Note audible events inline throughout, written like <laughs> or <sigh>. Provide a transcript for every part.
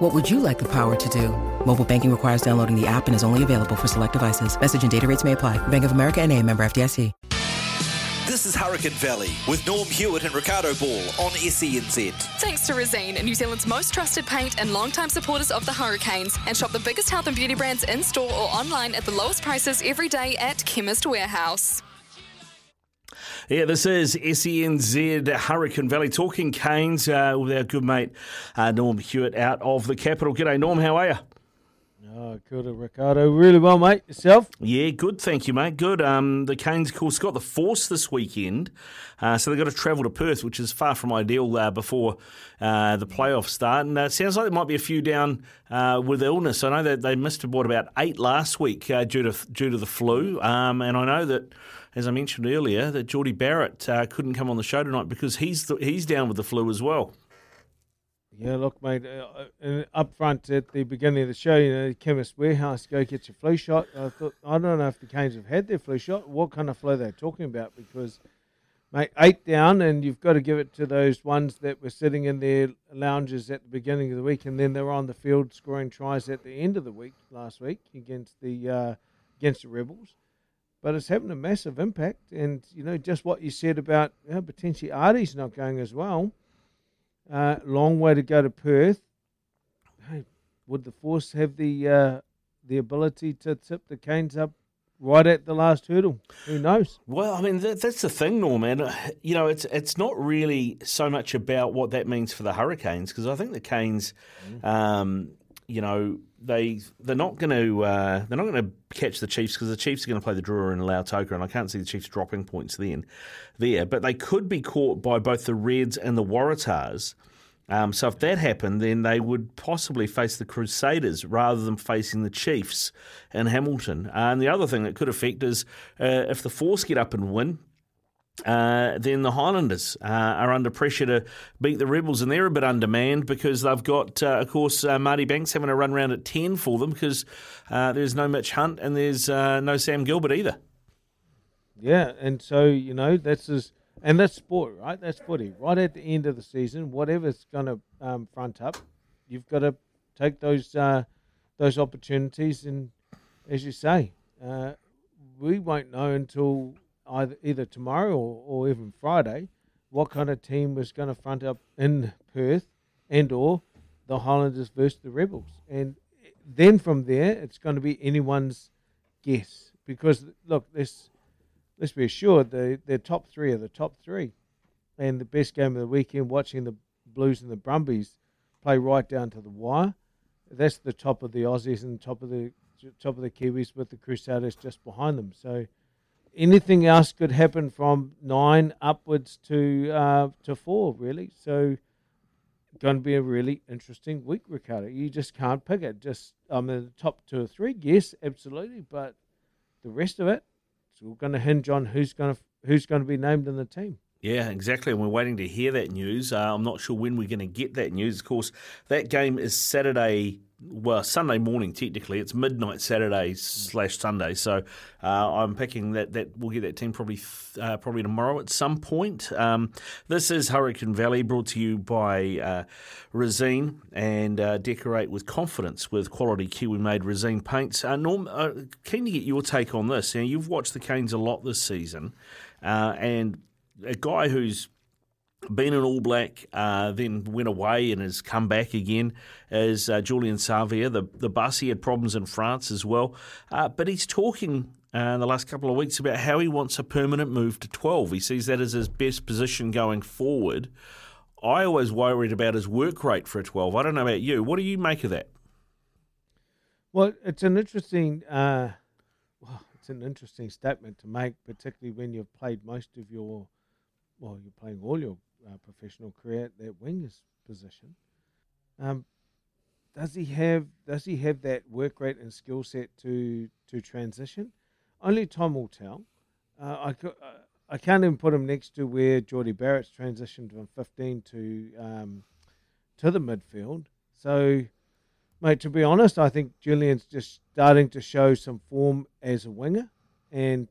What would you like the power to do? Mobile banking requires downloading the app and is only available for select devices. Message and data rates may apply. Bank of America and a member FDIC. This is Hurricane Valley with Norm Hewitt and Ricardo Ball on SENZ. Thanks to Resene, New Zealand's most trusted paint and long-time supporters of the Hurricanes. And shop the biggest health and beauty brands in store or online at the lowest prices every day at Chemist Warehouse. Yeah, this is SENZ Hurricane Valley talking Canes uh, with our good mate uh, Norm Hewitt out of the capital. G'day, Norm. How are you? Oh, good, Ricardo. Really well, mate. Yourself? Yeah, good. Thank you, mate. Good. Um, the Canes, of course, got the Force this weekend, uh, so they've got to travel to Perth, which is far from ideal uh, before uh, the playoffs start. And uh, it sounds like there might be a few down uh, with illness. I know that they missed what about eight last week uh, due to due to the flu, um, and I know that. As I mentioned earlier, that Jordie Barrett couldn't come on the show tonight because he's he's down with the flu as well. Yeah, look, mate, uh, uh, up front at the beginning of the show, you know, Chemist Warehouse, go get your flu shot. I thought, I don't know if the Canes have had their flu shot, what kind of flu they're talking about, because, mate, eight down, and you've got to give it to those ones that were sitting in their lounges at the beginning of the week, and then they were on the field scoring tries at the end of the week last week against the uh, against the Rebels. But it's having a massive impact, and you know just what you said about you know, potentially Ardie's not going as well uh, long way to go to Perth. Hey, would the Force have the uh, the ability to tip the Canes up right at the last hurdle? Who knows? Well, I mean that, that's the thing, Norman. You know, it's it's not really so much about what that means for the Hurricanes because I think the Canes, mm. um, you know, they they're not going to uh, they're not going to catch the Chiefs because the Chiefs are going to play the Drua and Lautoka, and I can't see the Chiefs dropping points then there. But they could be caught by both the Reds and the Waratahs. Um, so if that happened, then they would possibly face the Crusaders rather than facing the Chiefs in Hamilton. And the other thing that could affect is uh, if the Force get up and win, uh, then the Highlanders uh, are under pressure to beat the Rebels, and they're a bit undermanned because they've got, uh, of course, uh, Marty Banks having a run round at 10 for them because uh, there's no Mitch Hunt and there's no Sam Gilbert either. Yeah, and so, you know, that's and that's sport, right? That's footy. Right at the end of the season, whatever's going to um, front up, you've got to take those those opportunities, and as you say, we won't know until either either tomorrow or, or even Friday what kind of team was going to front up in Perth and or the Highlanders versus the Rebels. And then from there, it's going to be anyone's guess. Because, look, let's, let's be assured, the, the top three are the top three. And the best game of the weekend, watching the Blues and the Brumbies play right down to the wire. That's the top of the Aussies and top of the top of the Kiwis with the Crusaders just behind them. So anything else could happen from nine upwards to uh, to four, really. So, going to be a really interesting week, Ricardo. You just can't pick it. Just I mean, the top two or three, yes, absolutely, but the rest of it, it's all going to hinge on who's going to who's going to be named in the team. Yeah, exactly. And we're waiting to hear that news. Uh, I'm not sure when we're going to get that news. Of course, that game is Saturday well, Sunday morning technically. It's midnight Saturday slash Sunday. So uh, I'm picking that that we'll get that team probably uh, probably tomorrow at some point. Um, this is Hurricane Valley, brought to you by uh, Resene and uh, decorate with confidence with quality Kiwi made Resene paints. Uh, Norm, uh, keen to get your take on this. Know, you've watched the Canes a lot this season, and a guy who's been an All Black, uh, then went away and has come back again as uh, Julian Savea. The, the bus, he had problems in France as well. Uh, but he's talking uh, in the last couple of weeks about how he wants a permanent move to 12. He sees that as his best position going forward. I always worried about his work rate for a 12. I don't know about you. What do you make of that? Well, it's an interesting, uh, well, it's an interesting statement to make, particularly when you've played most of your, well, you're playing all your uh, professional career at that wingers position. Um, does he have does he have that work rate and skill set to to transition? Only time will tell. Uh, I, uh, I can't even put him next to where Jordie Barrett's transitioned from 15 to um, to the midfield. So, mate, to be honest, I think Julian's just starting to show some form as a winger. And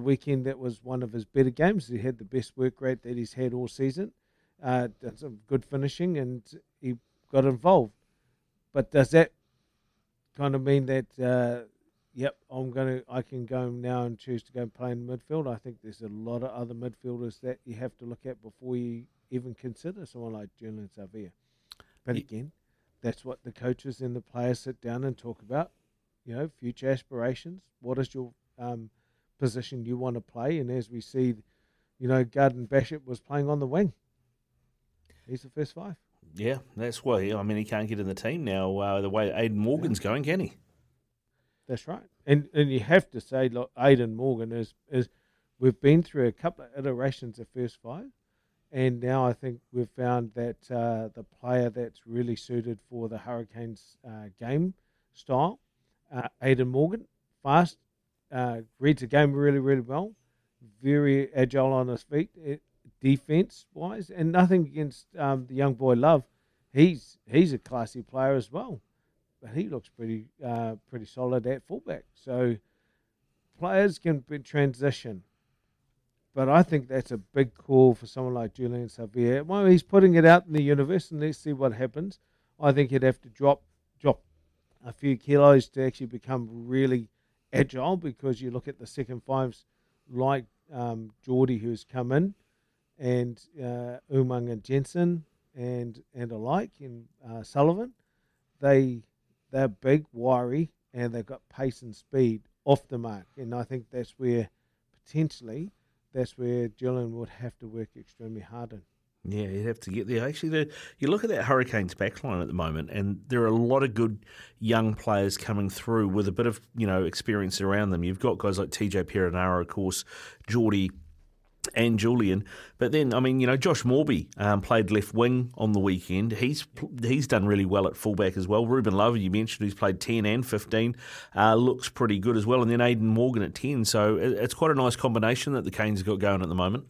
the weekend, that was one of his better games. He had the best work rate that he's had all season. Uh, done some good finishing, and he got involved. But does that kind of mean that uh, yep, I'm gonna I can go now and choose to go and play in midfield. I think there's a lot of other midfielders that you have to look at before you even consider someone like Julian Savea. But Ye- again, that's what the coaches and the players sit down and talk about. You know, future aspirations. What is your um, position you want to play? And as we see, you know, Garden Bachop was playing on the wing. He's the first five. Yeah, that's why. I mean, he can't get in the team now. Uh, the way Aidan Morgan's going, can he? That's right. And and you have to say, look, Aidan Morgan is is we've been through a couple of iterations of first five, and now I think we've found that uh, the player that's really suited for the Hurricanes uh, game style, uh, Aidan Morgan, fast, uh, reads the game really really well, very agile on his feet, eh, defense wise, and nothing against um, the young boy Love. He's he's a classy player as well but he looks pretty uh, pretty solid at fullback. So players can be transition, but I think that's a big call for someone like Julian Savea. Well, he's putting it out in the universe, and let's see what happens. I think he'd have to drop drop a few kilos to actually become really agile because you look at the second fives like um, Jordie who's come in and uh, Umaga-Jensen and and alike and uh, Sullivan they they're big, wiry, and they've got pace and speed off the mark. And I think that's where potentially that's where Julian would have to work extremely hard in. Yeah, you'd have to get there. Actually, the, you look at that Hurricanes backline at the moment, and there are a lot of good young players coming through with a bit of you know experience around them. You've got guys like TJ Perenara, of course, Jordie and Julian. But then, I mean, you know, Josh Moorby um, played left wing on the weekend. He's he's done really well at fullback as well. Ruben Love, you mentioned, who's played 10 and 15, uh, looks pretty good as well. And then Aidan Morgan at 10. So it- it's quite a nice combination that the Canes have got going at the moment.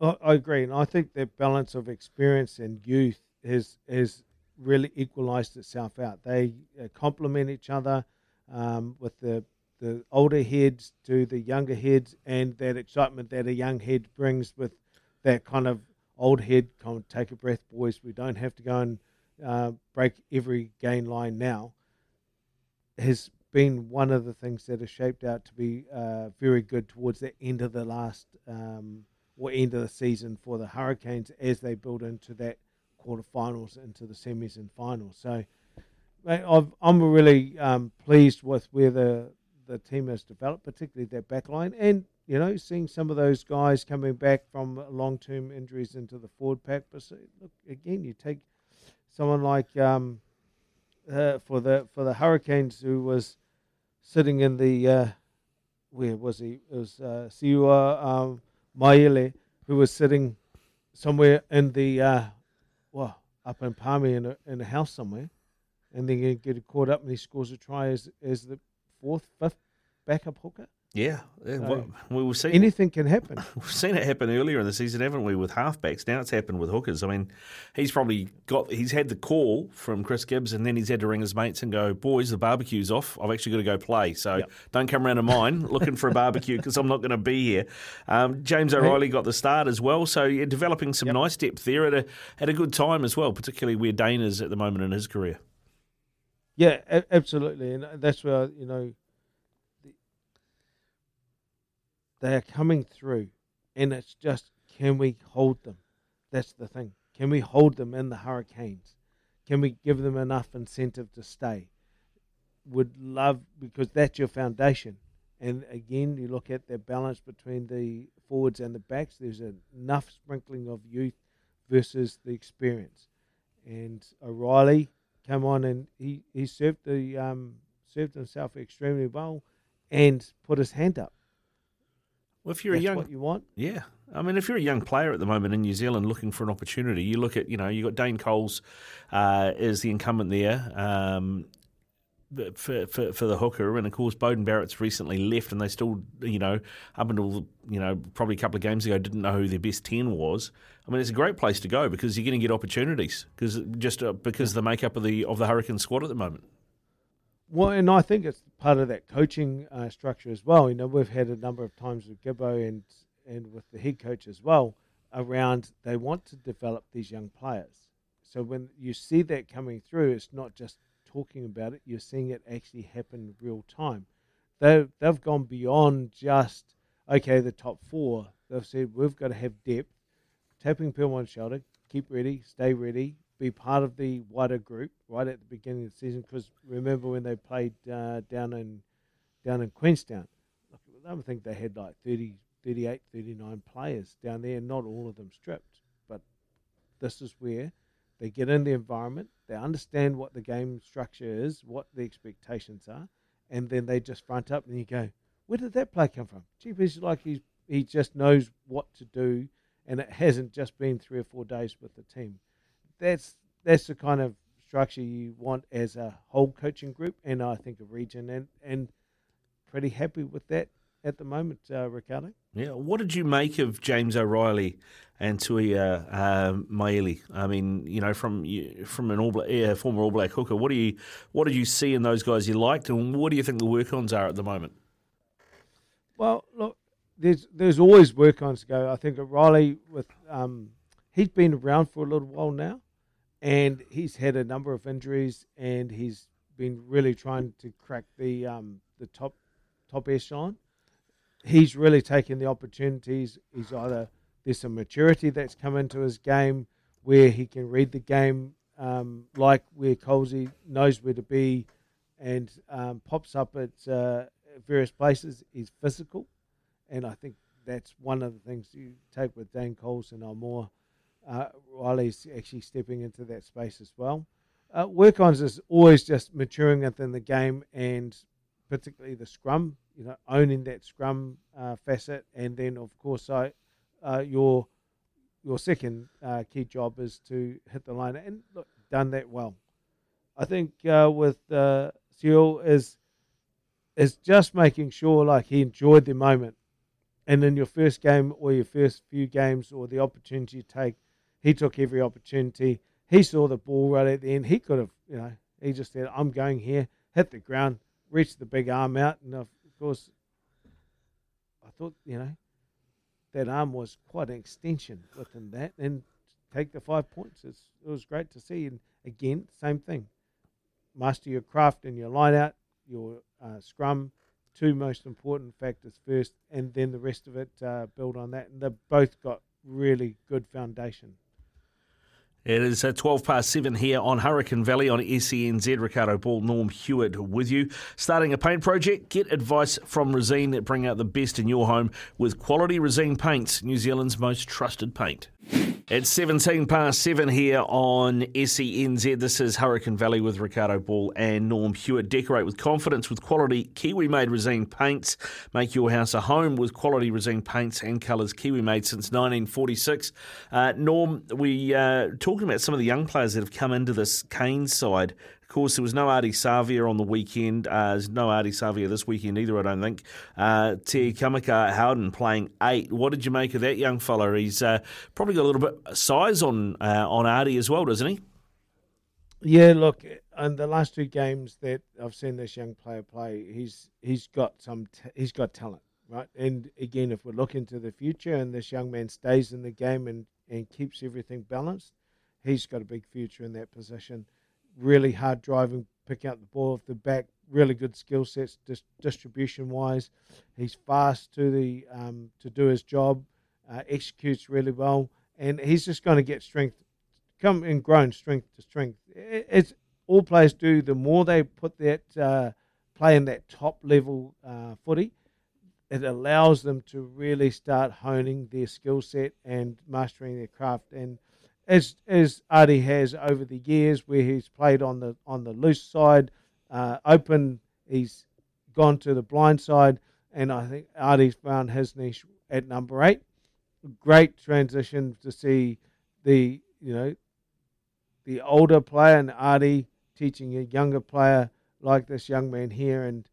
I, agree, and I think that balance of experience and youth has has really equalised itself out. They uh, complement each other um, with the the older heads to the younger heads, and that excitement that a young head brings with that kind of old head. Come on, take a breath, boys. We don't have to go and uh, break every gain line now. Has been one of the things that has shaped out to be uh, very good towards the end of the last um, or end of the season for the Hurricanes as they build into that quarterfinals, into the semis and finals. So, mate, I've, I'm really um, pleased with where the the team has developed, particularly their backline, and you know, seeing some of those guys coming back from long term injuries into the forward pack. But look again, you take someone like um, uh, for the for the Hurricanes who was sitting in the uh, where was he? It was uh, Siua um, Maile who was sitting somewhere in the uh, well up in Palmy in a, in a house somewhere, and then you get caught up and he scores a try as as the fourth, fifth backup hooker. Yeah, yeah, So, well, we will see. Anything can happen. <laughs> We've seen it happen earlier in the season, haven't we, with halfbacks? Now it's happened with hookers. I mean, he's probably got he's had the call from Chris Gibbes, and then he's had to ring his mates and go, "Boys, the barbecue's off. I've actually got to go play. So Yep. don't come around to mine <laughs> looking for a barbecue because I'm not going to be here." Um, James O'Reilly got the start as well, so you're developing some Yep. nice depth there at a at a good time as well, particularly where Dane is at the moment in his career. Yeah, absolutely, and that's where you know the, they are coming through, and it's just can we hold them? That's the thing. Can we hold them in the Hurricanes? Can we give them enough incentive to stay? Would love because that's your foundation. And again, you look at the balance between the forwards and the backs. There's enough sprinkling of youth versus the experience. And O'Reilly come on and he, he served the um, served himself extremely well and put his hand up. Well, if you're That's a young what you want. Yeah. I mean, if you're a young player at the moment in New Zealand looking for an opportunity, you look at, you know, you got Dane Coles uh, as the incumbent there. Um, for, for, for the hooker. And of course, Beauden Barrett's recently left, and they still, you know, up until you know probably a couple of games ago, didn't know who their best ten was. I mean, it's a great place to go because you're going to get opportunities because just uh, because the makeup of the of the Hurricane squad at the moment. Well, and I think it's part of that coaching uh, structure as well. You know, we've had a number of times with Gibbo and and with the head coach as well around they want to develop these young players. So when you see that coming through, it's not just talking about it; you're seeing it actually happen real time. They they've gone beyond just okay the top four. They've said we've got to have depth. Tapping people on the shoulder, keep ready, stay ready, be part of the wider group right at the beginning of the season. Because remember when they played uh, down in down in Queenstown, I don't think they had like 30, 38, 39 players down there, not all of them stripped. But this is where they get in the environment, they understand what the game structure is, what the expectations are, and then they just front up and you go, where did that play come from? Jeepers, like he he just knows what to do, and it hasn't just been three or four days with the team that's that's the kind of structure you want as a whole coaching group, and I think a region, and and pretty happy with that at the moment, uh, Ricardo. Yeah, what did you make of James O'Reilly and Siua uh, Maile? I mean, you know, from from an All Black, yeah, former All Black hooker, what do you what did you see in those guys you liked, and what do you think the work ons are at the moment? Well, look, there's there's always work ons to go. I think O'Reilly with um, he's been around for a little while now and he's had a number of injuries, and he's been really trying to crack the um, the top top echelon. He's really taken the opportunities. He's either there's some maturity that's come into his game where he can read the game um, like where Colsey knows where to be and um, pops up at uh, various places. He's physical, and I think that's one of the things you take with Dan Coles and Almore uh, Riley's actually stepping into that space as well. Uh, work ons is always just maturing within the game and particularly the scrum, you know, owning that scrum uh, facet. And then, of course, I, uh, your your second uh, key job is to hit the line and look, done that well. I think uh, with uh, is is just making sure like he enjoyed the moment, and in your first game or your first few games or the opportunity you take he took every opportunity. He saw the ball right at the end. He could have, you know, he just said, I'm going here, hit the ground, reached the big arm out. And of course, I thought, you know, that arm was quite an extension within that. And take the five points. It's, it was great to see. And again, same thing. Master your craft and your line out, your uh, scrum, two most important factors first, and then the rest of it uh, build on that. And they've both got really good foundation. It is at 12 past 7 here on Hurricane Valley on SENZ. Ricardo Ball, Norm Hewitt with you. Starting a paint project? Get advice from Resene. That bring out the best in your home with quality Resene paints, New Zealand's most trusted paint. It's 17 past 7 here on SENZ. This is Hurricane Valley with Ricardo Ball and Norm Hewitt. Decorate with confidence with quality Kiwi made Resene paints. Make your house a home with quality Resene paints and colours Kiwi made since 1946. Uh, Norm, we uh, talking about some of the young players that have come into this Kane side. Of course, there was no Ardie Savea on the weekend. Uh, there's no Ardie Savea this weekend either, I don't think. Uh, Te Kamaka Howden playing eight. What did you make of that young fella? He's uh, probably got a little bit size on uh, on Ardie as well, doesn't he? Yeah, look, in the last two games that I've seen this young player play, he's he's got some t- he's got talent, right? And again, if we look into the future and this young man stays in the game and, and keeps everything balanced, he's got a big future in that position really hard driving, picking up the ball off the back, really good skill sets dis- distribution wise. He's fast to the um, to do his job, uh, executes really well, and he's just going to get strength, come and grown strength to strength. It's all players do. The more they put that uh, play in that top level uh, footy, it allows them to really start honing their skill set and mastering their craft and as as Ardie has over the years, where he's played on the on the loose side, uh, open, he's gone to the blind side, and I think Ardie's found his niche at number eight. Great transition to see the you know the older player and Ardie teaching a younger player like this young man here, and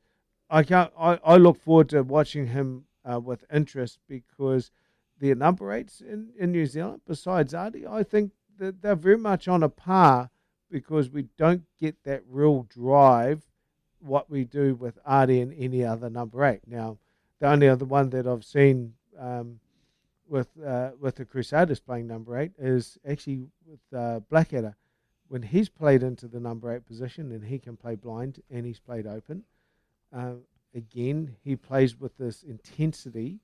I can't. I, I look forward to watching him uh, with interest because the number eights in, in New Zealand, besides Ardie, I think that they're very much on a par because we don't get that real drive what we do with Ardie and any other number eight. Now, the only other one that I've seen um, with uh, with the Crusaders playing number eight is actually with uh, Blackadder. When he's played into the number eight position and he can play blind and he's played open, uh, again, he plays with this intensity.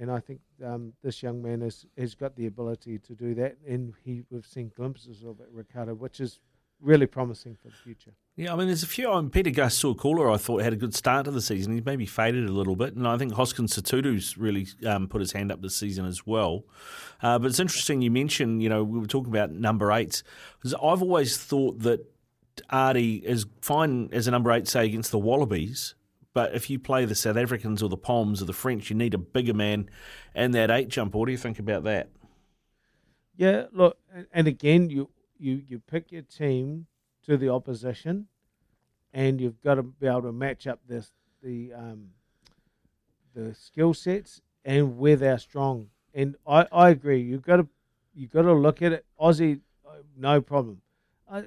And I think um, this young man has, has got the ability to do that. And he, we've seen glimpses of it, Ricardo, which is really promising for the future. Yeah, I mean, there's a few. Um, Peter Sowakula, I thought, had a good start to the season. He's maybe faded a little bit. And I think Hoskins Sotutu's really um, put his hand up this season as well. Uh, but it's interesting you mentioned, you know, we were talking about number eights. Because I've always thought that Ardie is fine as a number eight, say, against the Wallabies. But if you play the South Africans or the Poms or the French, you need a bigger man and that eight jump. What do you think about that? Yeah, look, and again, you you you pick your team to the opposition, and you've got to be able to match up this the um, the skill sets and where they're strong. And I, I agree. You've got to you got to look at it. Aussie, no problem. I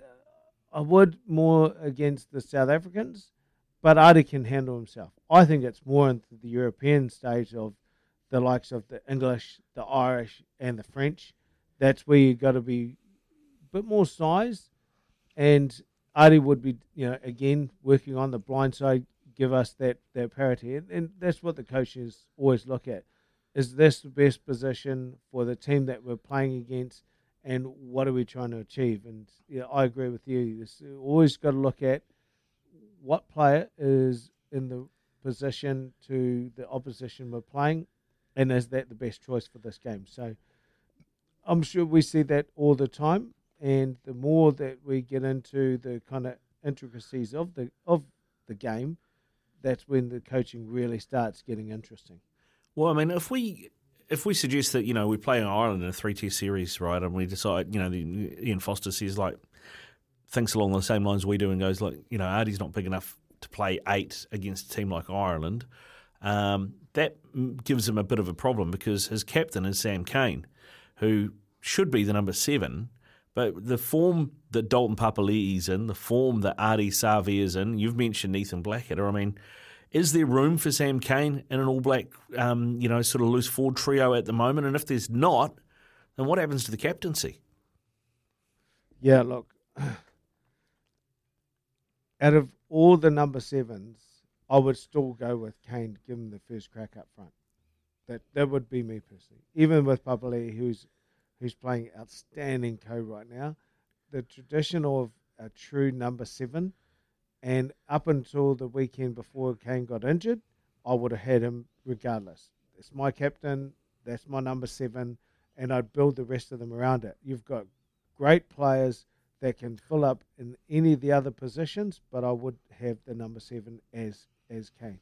I would more against the South Africans, but Ardie can handle himself. I think it's more into the European stage of the likes of the English, the Irish, and the French. That's where you've got to be a bit more size, and Ardie would be, you know, again working on the blind side, give us that that parity, and, and that's what the coaches always look at: is this the best position for the team that we're playing against, and what are we trying to achieve? And yeah, I agree with you. It's uh, always got to look at what player is in the position to the opposition we're playing, and is that the best choice for this game? So. I'm sure we see that all the time and the more that we get into the kind of intricacies of the of the game, that's when the coaching really starts getting interesting. Well, I mean, if we if we suggest that you know we play in Ireland in a three tier series, right, and we decide, you know, the, Ian Foster says like thinks along the same lines we do, and goes like, you know, Ardie's not big enough to play eight against a team like Ireland. Um, that gives him a bit of a problem because his captain is Sam Cane, who should be the number seven, but the form that Dalton Papali'i is in, the form that Ardie Savea is in, you've mentioned Ethan Blackadder. I mean, is there room for Sam Cane in an All Black, um, you know, sort of loose forward trio at the moment? And if there's not, then what happens to the captaincy? Yeah, look, out of all the number sevens, I would still go with Cane, give him the first crack up front. That that would be me personally. Even with Papali'i, who's who's playing outstanding co right now. The tradition of a true number seven, and up until the weekend before Cane got injured, I would have had him regardless. It's my captain, that's my number seven, and I'd build the rest of them around it. You've got great players that can fill up in any of the other positions, but I would have the number seven as as Cane.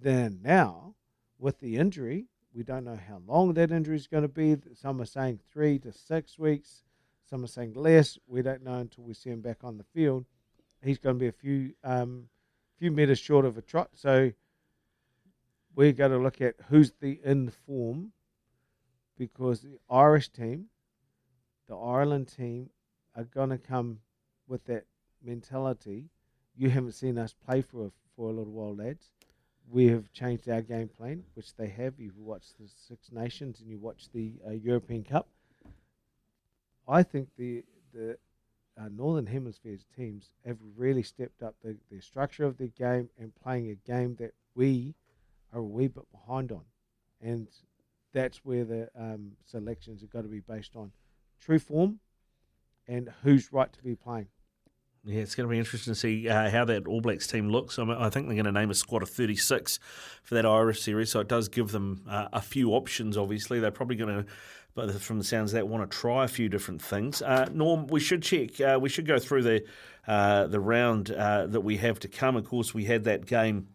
Then now, with the injury, we don't know how long that injury is going to be. Some are saying three to six weeks. Some are saying less. We don't know until we see him back on the field. He's going to be a few um, few meters short of a trot. So we're going to look at who's the in form because the Irish team, the Ireland team, are going to come with that mentality. You haven't seen us play for a, for a little while, lads we have changed our game plan, which they have. You've watched the Six Nations and you watch the uh, European Cup. I think the the uh, Northern Hemisphere's teams have really stepped up the, the structure of their game and playing a game that we are a wee bit behind on. And that's where the um, selections have got to be based on true form and who's right to be playing. Yeah, it's going to be interesting to see uh, how that All Blacks team looks. I, mean, I, think they're going to name a squad of 36 for that Irish series, so it does give them uh, a few options, obviously. They're probably going to, but from the sounds of that, want to try a few different things. Uh, Norm, we should check, uh, we should go through the, uh, the round uh, that we have to come. Of course, we had that game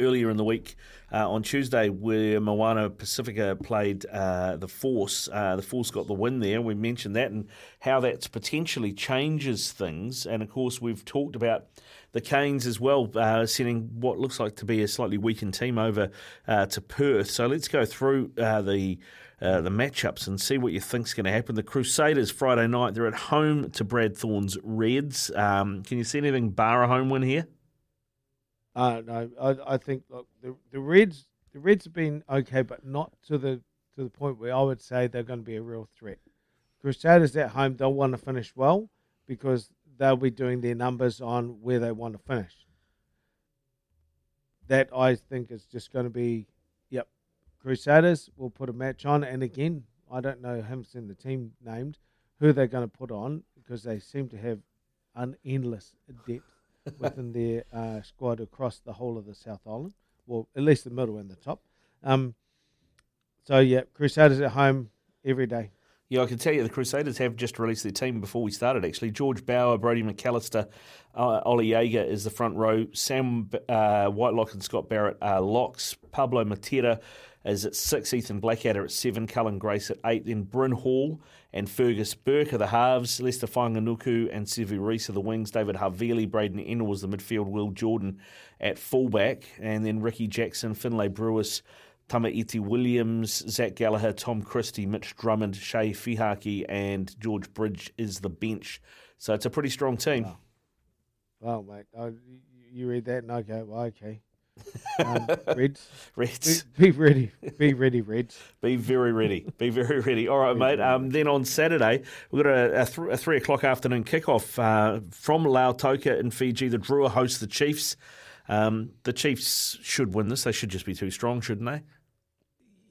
earlier in the week uh, on Tuesday where Moana Pacifica played uh, the Force. Uh, the Force got the win there. We mentioned that and how that potentially changes things. And of course, we've talked about the Canes as well, uh, sending what looks like to be a slightly weakened team over uh, to Perth. So let's go through uh, the. Uh, the matchups and see what you think's going to happen. The Crusaders Friday night they're at home to Brad Thorn's Reds. Um, can you see anything bar a home win here? Uh, no, I, I think look, the the Reds the Reds have been okay, but not to the to the point where I would say they're going to be a real threat. Crusaders at home they'll want to finish well because they'll be doing their numbers on where they want to finish. That I think is just going to be, yep. Crusaders will put a match on, and again, I don't know who's in the team named, who they're going to put on because they seem to have an endless depth within their uh, squad across the whole of the South Island, well, at least the middle and the top. Um, so yeah, Crusaders at home every day. Yeah, I can tell you the Crusaders have just released their team before we started, actually. George Bower, Brodie McAlister, uh, Oli Jager is the front row. Sam uh, Whitelock and Scott Barrett are locks. Pablo Matera is at six. Ethan Blackadder at seven. Cullen Grace at eight. Then Bryn Hall and Fergus Burke are the halves. Leicester Fainga'anuku and Sevu Reece are the wings. David Havili, Braden Ennor the midfield. Will Jordan at fullback. And then Ricky Jackson, Finlay Brewis, Tamaiti Williams, Zach Gallagher, Tom Christie, Mitch Drummond, Chay Fihaki, and George Bridge is the bench. So it's a pretty strong team. Wow. Well, mate, I, you read that and I go, well, okay. <laughs> Um, Reds, Reds. Be, be, ready. Be ready, Reds. Be very ready. Be very ready. All right, mate. Um, then on Saturday, we've got a, a, th- a three o'clock afternoon kickoff uh, from Lautoka in Fiji. The Drua host the Chiefs. Um, the Chiefs should win this. They should just be too strong, shouldn't they?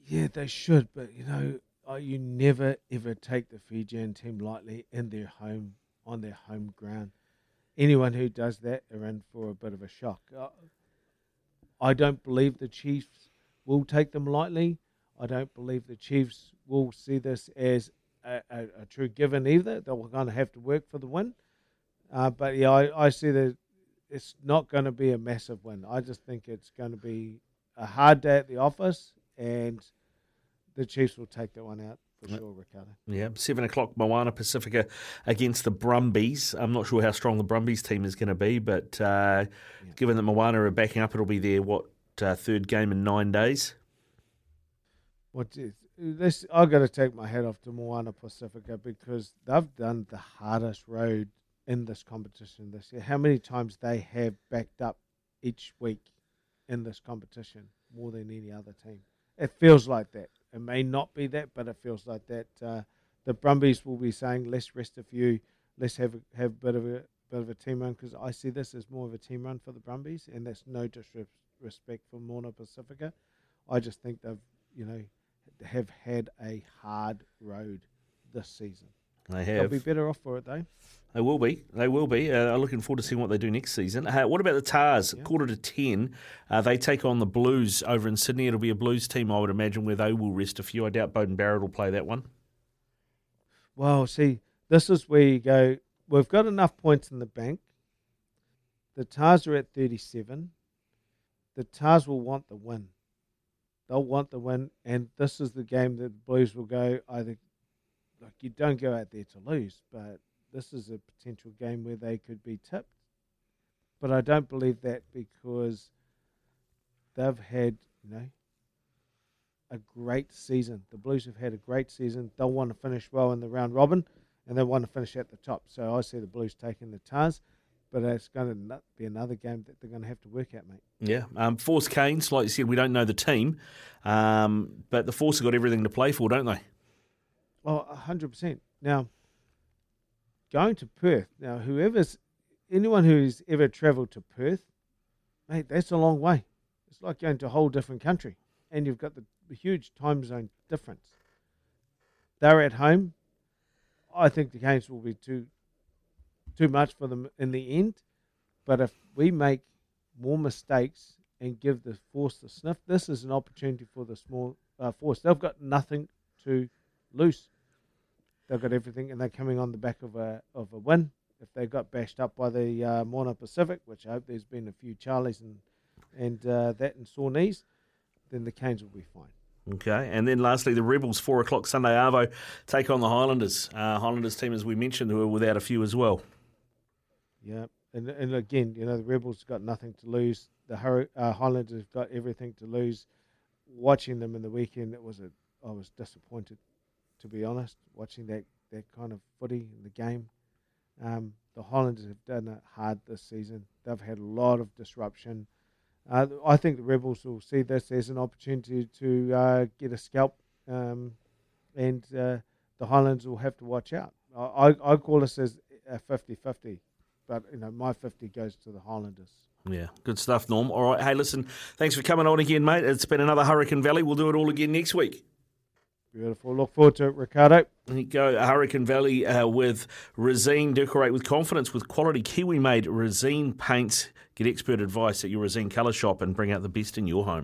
Yeah, they should. But, you know, uh, you never, ever take the Fijian team lightly in their home, on their home ground. Anyone who does that are in for a bit of a shock. Uh, I don't believe the Chiefs will take them lightly. I don't believe the Chiefs will see this as a, a, a true given either. They're going to have to work for the win. Uh, but yeah, I, I see that it's not going to be a massive win. I just think it's going to be a hard day at the office, and the Chiefs will take that one out for sure, Ricardo. Yeah, seven o'clock Moana Pacifica against the Brumbies. I'm not sure how strong the Brumbies team is going to be, but uh, yeah. given that Moana are backing up, it'll be their what uh, third game in nine days. What is this? I've got to take my hat off to Moana Pacifica because they've done the hardest road in this competition this year. How many times they have backed up each week in this competition more than any other team? It feels like that. It may not be that, but it feels like that. Uh, the Brumbies will be saying, "Let's rest a few. Let's have a, have a bit of a bit of a team run," because I see this as more of a team run for the Brumbies, and that's no disrespect for Moana Pacifica. I just think they've, you know, have had a hard road this season. They have. They'll be better off for it though. They will be. They will be. Uh, looking forward to seeing what they do next season. Uh, what about the Tahs? Yeah. Quarter to ten, uh, they take on the Blues over in Sydney. It'll be a Blues team, I would imagine, where they will rest a few. I doubt Beauden Barrett will play that one. Well, see, this is where you go. We've got enough points in the bank. The Tahs are at thirty-seven. The Tahs will want the win. They'll want the win, and this is the game that the Blues will go either. Like you don't go out there to lose, but this is a potential game where they could be tipped. But I don't believe that because they've had, you know, a great season. The Blues have had a great season. They'll want to finish well in the round robin and they want to finish at the top. So I see the Blues taking the Tahs, but it's going to be another game that they're going to have to work out, mate. Yeah. Um, Force Canes, like you said, we don't know the team, um, but the Force have got everything to play for, don't they? Well, 100%. Now, going to Perth. Now, whoever's anyone who's ever travelled to Perth, mate, that's a long way. It's like going to a whole different country, and you've got the, the huge time zone difference. They're at home. I think the games will be too too much for them in the end. But if we make more mistakes and give the force the sniff, this is an opportunity for the small uh, force. They've got nothing to lose they've got everything, and they're coming on the back of a of a win. If they got bashed up by the uh, Moana Pacific, which I hope there's been a few Charlies and and uh, that and sore knees, then the Canes will be fine. Okay, and then lastly, the Rebels, 4 o'clock Sunday Arvo, take on the Highlanders. Uh, Highlanders team, as we mentioned, who are without a few as well. Yeah, and and again, you know, the Rebels got nothing to lose. The Hur- uh, Highlanders have got everything to lose. Watching them in the weekend, it was a I was disappointed, to be honest. Watching that, that kind of footy in the game, um, the Highlanders have done it hard this season. They've had a lot of disruption. Uh, I think the Rebels will see this as an opportunity to uh, get a scalp, um, and uh, the Highlanders will have to watch out. I, I, call this as a 50-50 but you know my 50 goes to the Highlanders. Yeah, good stuff, Norm. All right, hey, listen, thanks for coming on again, mate. It's been another Hurricane Valley. We'll do it all again next week. Beautiful. Look forward to it, Ricardo. There you go, Hurricane Valley uh, with Resene. Decorate with confidence with quality Kiwi-made Resene paints. Get expert advice at your Resene colour shop and bring out the best in your home.